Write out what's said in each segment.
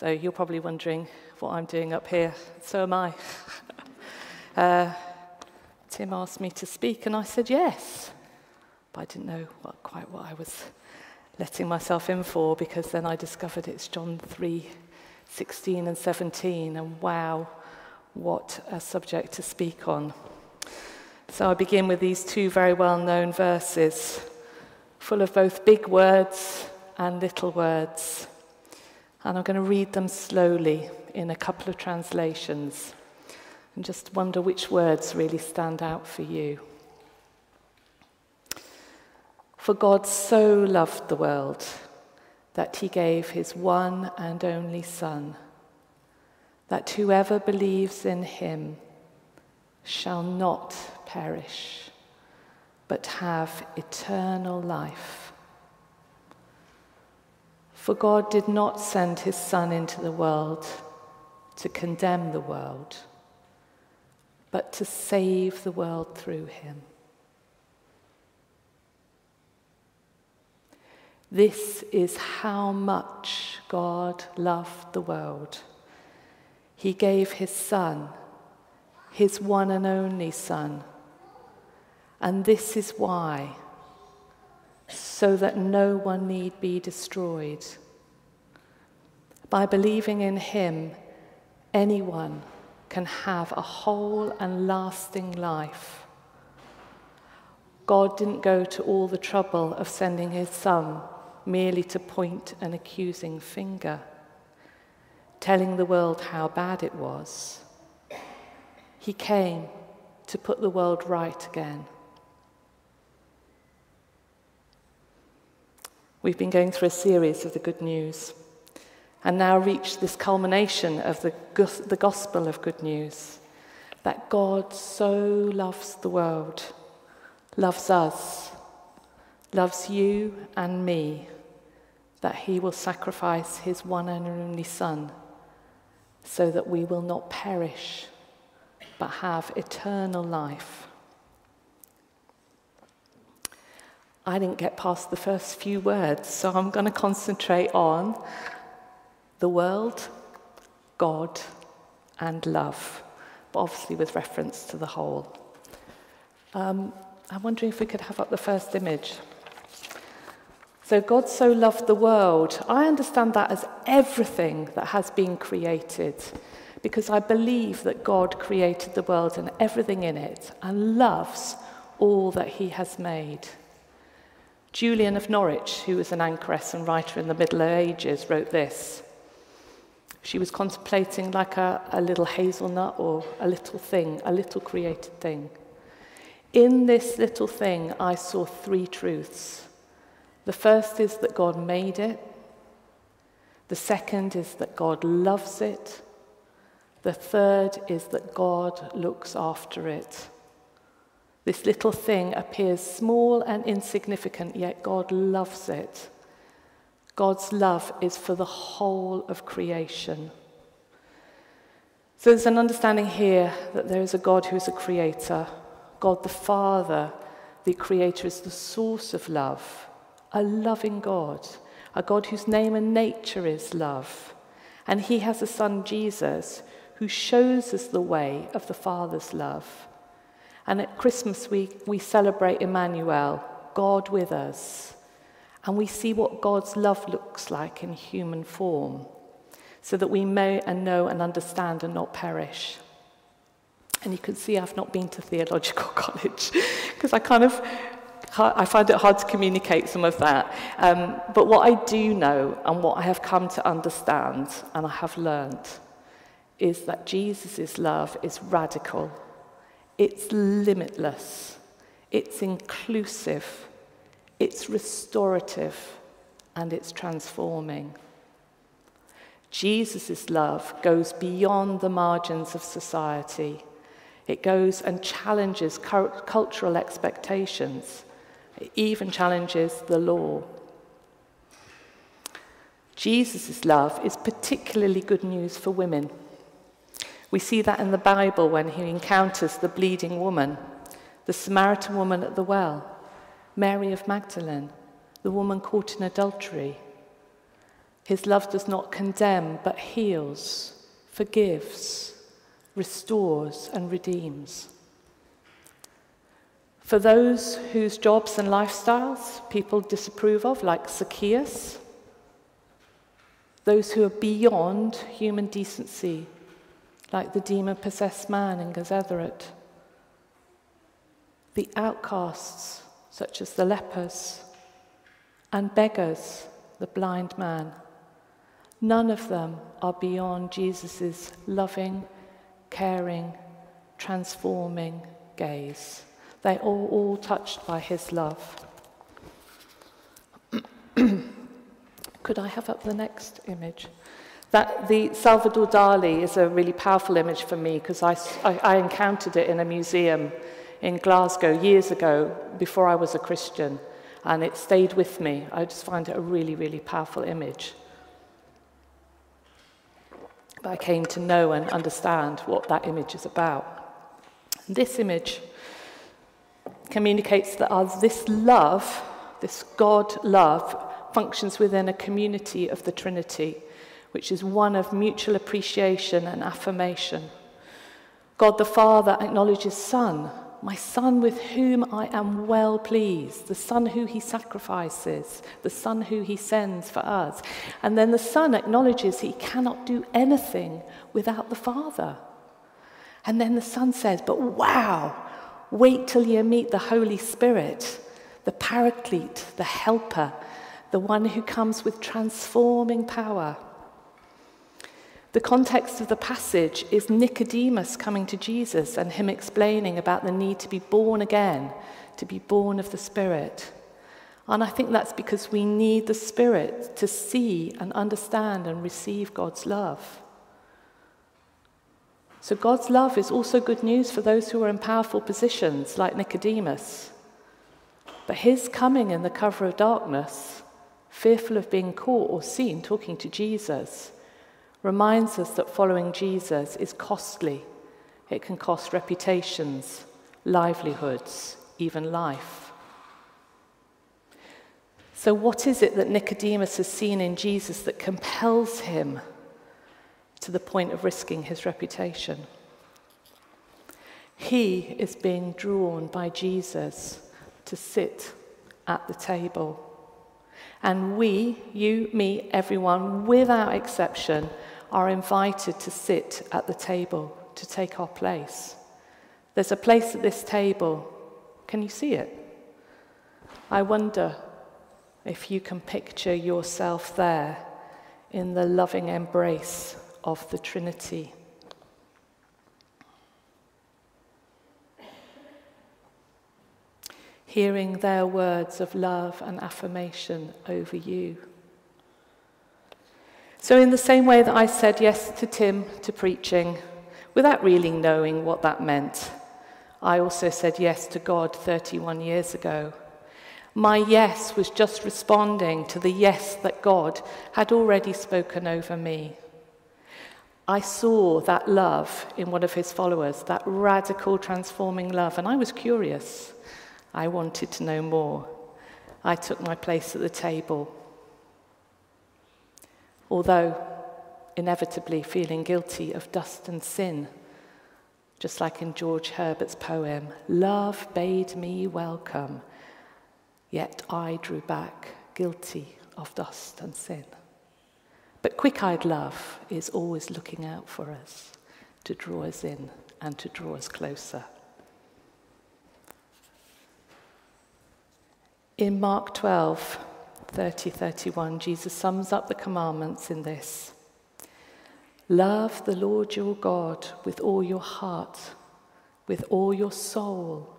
So you're probably wondering what I'm doing up here. So am I. uh, Tim asked me to speak, and I said yes. But I didn't know what, quite what I was letting myself in for because then I discovered it's John 3 16 and 17, and wow, what a subject to speak on. So I begin with these two very well known verses, full of both big words and little words. And I'm going to read them slowly in a couple of translations and just wonder which words really stand out for you. For God so loved the world that he gave his one and only Son, that whoever believes in him shall not perish, but have eternal life. For God did not send his Son into the world to condemn the world, but to save the world through him. This is how much God loved the world. He gave his Son, his one and only Son. And this is why, so that no one need be destroyed. By believing in him, anyone can have a whole and lasting life. God didn't go to all the trouble of sending his Son merely to point an accusing finger, telling the world how bad it was. He came to put the world right again. We've been going through a series of the good news and now reached this culmination of the, the gospel of good news that God so loves the world, loves us, loves you and me, that he will sacrifice his one and only Son so that we will not perish but have eternal life. I didn't get past the first few words, so I'm going to concentrate on the world, God, and love, but obviously with reference to the whole. Um, I'm wondering if we could have up the first image. So God so loved the world. I understand that as everything that has been created because I believe that God created the world and everything in it and loves all that he has made. Julian of Norwich, who was an anchoress and writer in the Middle Ages, wrote this. She was contemplating like a, a little hazelnut or a little thing, a little created thing. In this little thing, I saw three truths. The first is that God made it. The second is that God loves it. The third is that God looks after it. This little thing appears small and insignificant, yet God loves it. God's love is for the whole of creation. So there's an understanding here that there is a God who is a creator. God the Father, the creator, is the source of love a loving God, a God whose name and nature is love. And he has a son, Jesus, who shows us the way of the Father's love. And at Christmas, we, we celebrate Emmanuel, God with us. And we see what God's love looks like in human form, so that we may and know and understand and not perish. And you can see I've not been to theological college because I kind of I find it hard to communicate some of that. Um, but what I do know and what I have come to understand and I have learned is that Jesus' love is radical, it's limitless, it's inclusive, it's restorative, and it's transforming. Jesus' love goes beyond the margins of society. It goes and challenges cultural expectations. It even challenges the law. Jesus' love is particularly good news for women. We see that in the Bible when he encounters the bleeding woman, the Samaritan woman at the well, Mary of Magdalene, the woman caught in adultery. His love does not condemn, but heals, forgives, restores, and redeems. For those whose jobs and lifestyles people disapprove of, like Zacchaeus, those who are beyond human decency, like the demon possessed man in Gennesaret, the outcasts, such as the lepers, and beggars, the blind man. None of them are beyond Jesus' loving, caring, transforming gaze. They are all touched by his love. Could I have up the next image? That the Salvador Dali is a really powerful image for me because I, I, I encountered it in a museum in Glasgow years ago before I was a Christian, and it stayed with me. I just find it a really, really powerful image. But I came to know and understand what that image is about. This image communicates that as this love, this God love, functions within a community of the Trinity, which is one of mutual appreciation and affirmation. God the Father acknowledges Son, my Son with whom I am well pleased, the Son who he sacrifices, the Son who he sends for us. And then the Son acknowledges he cannot do anything without the Father. And then the Son says, But wow, Wait till you meet the Holy Spirit, the Paraclete, the Helper, the one who comes with transforming power. The context of the passage is Nicodemus coming to Jesus and him explaining about the need to be born again, to be born of the Spirit. And I think that's because we need the Spirit to see and understand and receive God's love. So God's love is also good news for those who are in powerful positions, like Nicodemus. But his coming in the cover of darkness, fearful of being caught or seen talking to Jesus, reminds us that following Jesus is costly. It can cost reputations, livelihoods, even life. So, what is it that Nicodemus has seen in Jesus that compels him to the point of risking his reputation. He is being drawn by Jesus to sit at the table. And we, you, me, everyone, without exception, are invited to sit at the table, to take our place. There's a place at this table. Can you see it? I wonder if you can picture yourself there in the loving embrace of the Trinity. Hearing their words of love and affirmation over you. So, in the same way that I said yes to Tim to preaching, without really knowing what that meant, I also said yes to God 31 years ago. My yes was just responding to the yes that God had already spoken over me. I saw that love in one of his followers, that radical, transforming love, and I was curious. I wanted to know more. I took my place at the table. Although inevitably feeling guilty of dust and sin, just like in George Herbert's poem, Love bade me welcome, yet I drew back, guilty of dust and sin. But quick eyed love is always looking out for us to draw us in and to draw us closer. In Mark 12, 30 31, Jesus sums up the commandments in this Love the Lord your God with all your heart, with all your soul,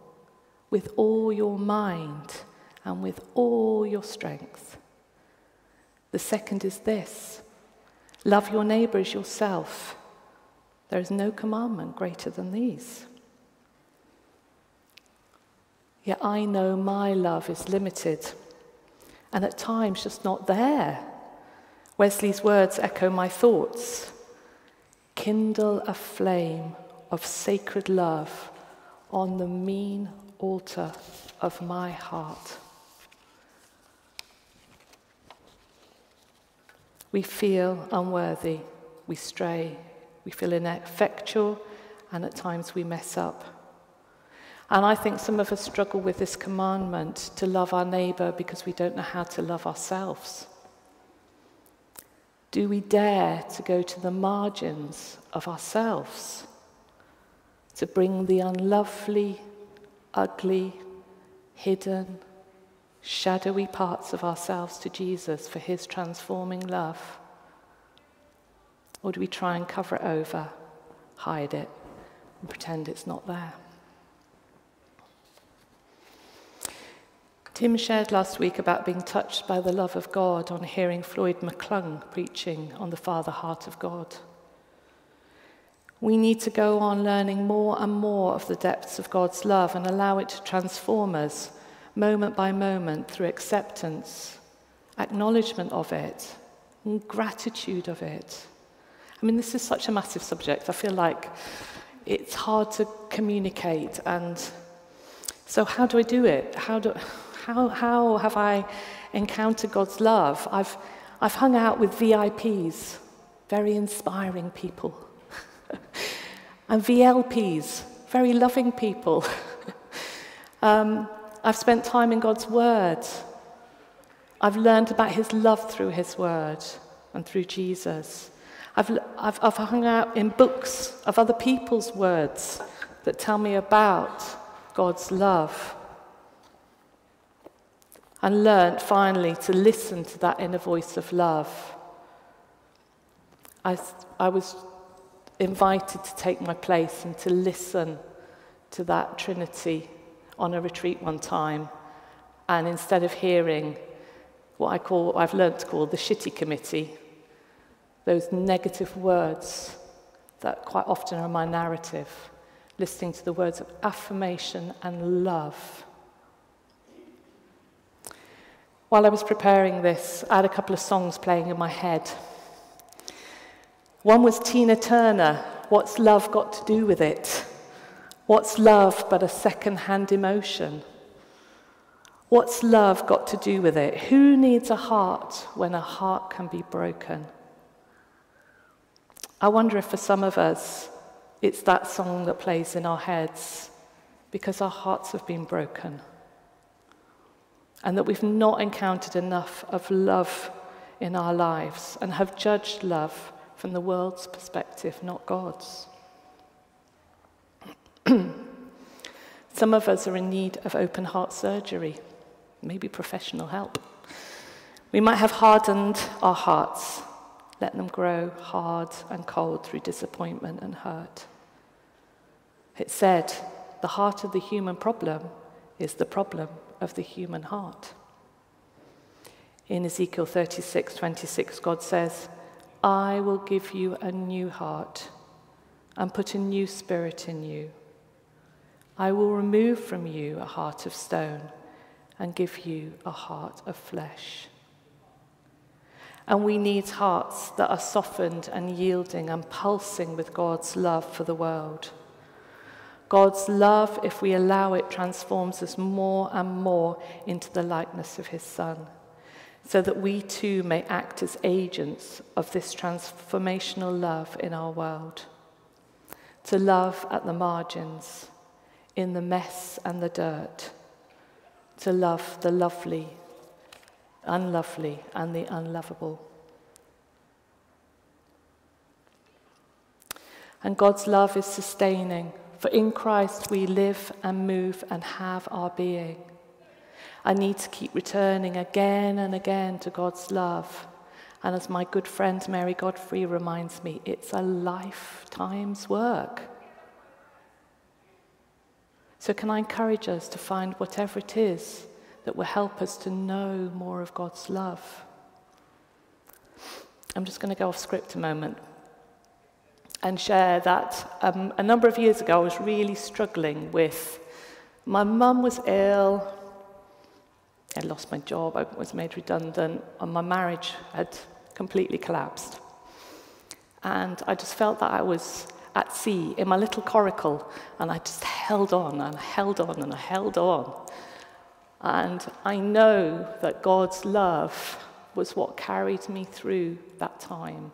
with all your mind, and with all your strength. The second is this Love your neighbor as yourself. There is no commandment greater than these. Yet I know my love is limited and at times just not there. Wesley's words echo my thoughts. Kindle a flame of sacred love on the mean altar of my heart. We feel unworthy, we stray, we feel ineffectual, and at times we mess up. And I think some of us struggle with this commandment to love our neighbour because we don't know how to love ourselves. Do we dare to go to the margins of ourselves? To bring the unlovely, ugly, hidden, shadowy parts of ourselves to Jesus for his transforming love? Or do we try and cover it over, hide it, and pretend it's not there? Tim shared last week about being touched by the love of God on hearing Floyd McClung preaching on the Father heart of God. We need to go on learning more and more of the depths of God's love and allow it to transform us moment by moment through acceptance, acknowledgement of it, and gratitude of it. I mean, this is such a massive subject. I feel like it's hard to communicate. And so, how do I do it? How, do, how, how have I encountered God's love? I've, I've hung out with VIPs, very inspiring people, and VLPs, very loving people. um, I've spent time in God's Word. I've learned about His love through His Word and through Jesus. I've, I've, I've hung out in books of other people's words that tell me about God's love. And learnt finally to listen to that inner voice of love. I, I was invited to take my place and to listen to that Trinity on a retreat one time, and instead of hearing what I call, what I've learnt to call the shitty committee, those negative words that quite often are my narrative, listening to the words of affirmation and love. While I was preparing this, I had a couple of songs playing in my head. One was Tina Turner, What's Love Got to Do with It? What's love but a second hand emotion? What's love got to do with it? Who needs a heart when a heart can be broken? I wonder if for some of us, it's that song that plays in our heads because our hearts have been broken and that we've not encountered enough of love in our lives and have judged love from the world's perspective, not God's. Some of us are in need of open heart surgery, maybe professional help. We might have hardened our hearts, let them grow hard and cold through disappointment and hurt. It said, the heart of the human problem is the problem of the human heart. In Ezekiel 36 26, God says, I will give you a new heart and put a new spirit in you. I will remove from you a heart of stone and give you a heart of flesh. And we need hearts that are softened and yielding and pulsing with God's love for the world. God's love, if we allow it, transforms us more and more into the likeness of His Son, so that we too may act as agents of this transformational love in our world. To love at the margins in the mess and the dirt, to love the lovely, unlovely, and the unlovable. And God's love is sustaining, for in Christ we live and move and have our being. I need to keep returning again and again to God's love. And as my good friend Mary Godfrey reminds me, it's a lifetime's work. So, can I encourage us to find whatever it is that will help us to know more of God's love? I'm just going to go off script a moment and share that um, a number of years ago I was really struggling with. My mum was ill, I lost my job, I was made redundant, and my marriage had completely collapsed. And I just felt that I was at sea in my little coracle, and I just held on and held on and I held on. And I know that God's love was what carried me through that time.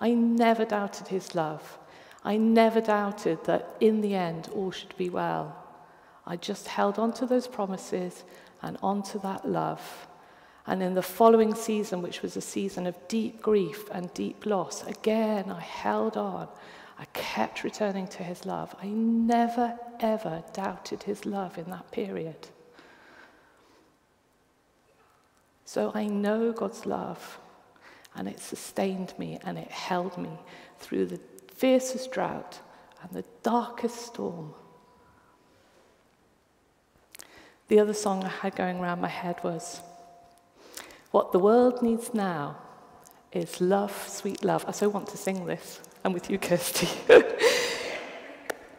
I never doubted his love. I never doubted that in the end all should be well. I just held on to those promises and on to that love. And in the following season, which was a season of deep grief and deep loss, again I held on. I kept returning to his love. I never, ever doubted his love in that period. So I know God's love, and it sustained me and it held me through the fiercest drought and the darkest storm. The other song I had going around my head was What the world needs now is love, sweet love. I so want to sing this. I'm with you, Kirsty.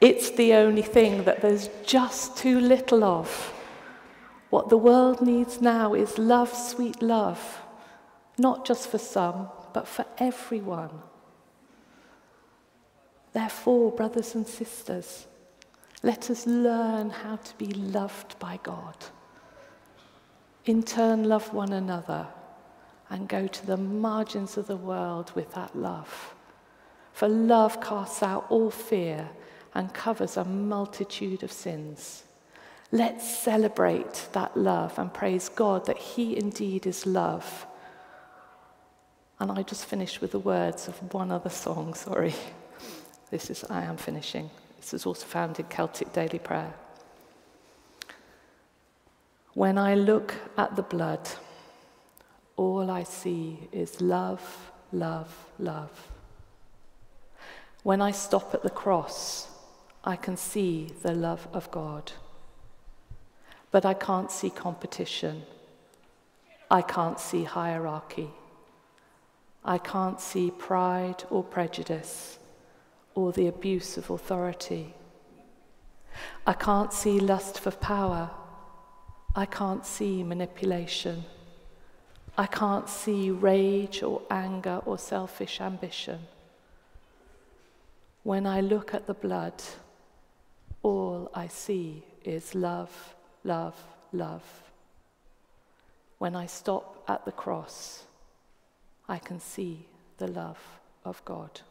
it's the only thing that there's just too little of. What the world needs now is love, sweet love, not just for some, but for everyone. Therefore, brothers and sisters, let us learn how to be loved by God. In turn, love one another and go to the margins of the world with that love. For love casts out all fear and covers a multitude of sins. Let's celebrate that love and praise God that He indeed is love. And I just finish with the words of one other song, sorry. This is I Am Finishing. This is also found in Celtic Daily Prayer. When I look at the blood, all I see is love, love, love. When I stop at the cross, I can see the love of God. But I can't see competition. I can't see hierarchy. I can't see pride or prejudice or the abuse of authority. I can't see lust for power. I can't see manipulation. I can't see rage or anger or selfish ambition. When I look at the blood, all I see is love love, love. When I stop at the cross, I can see the love of God.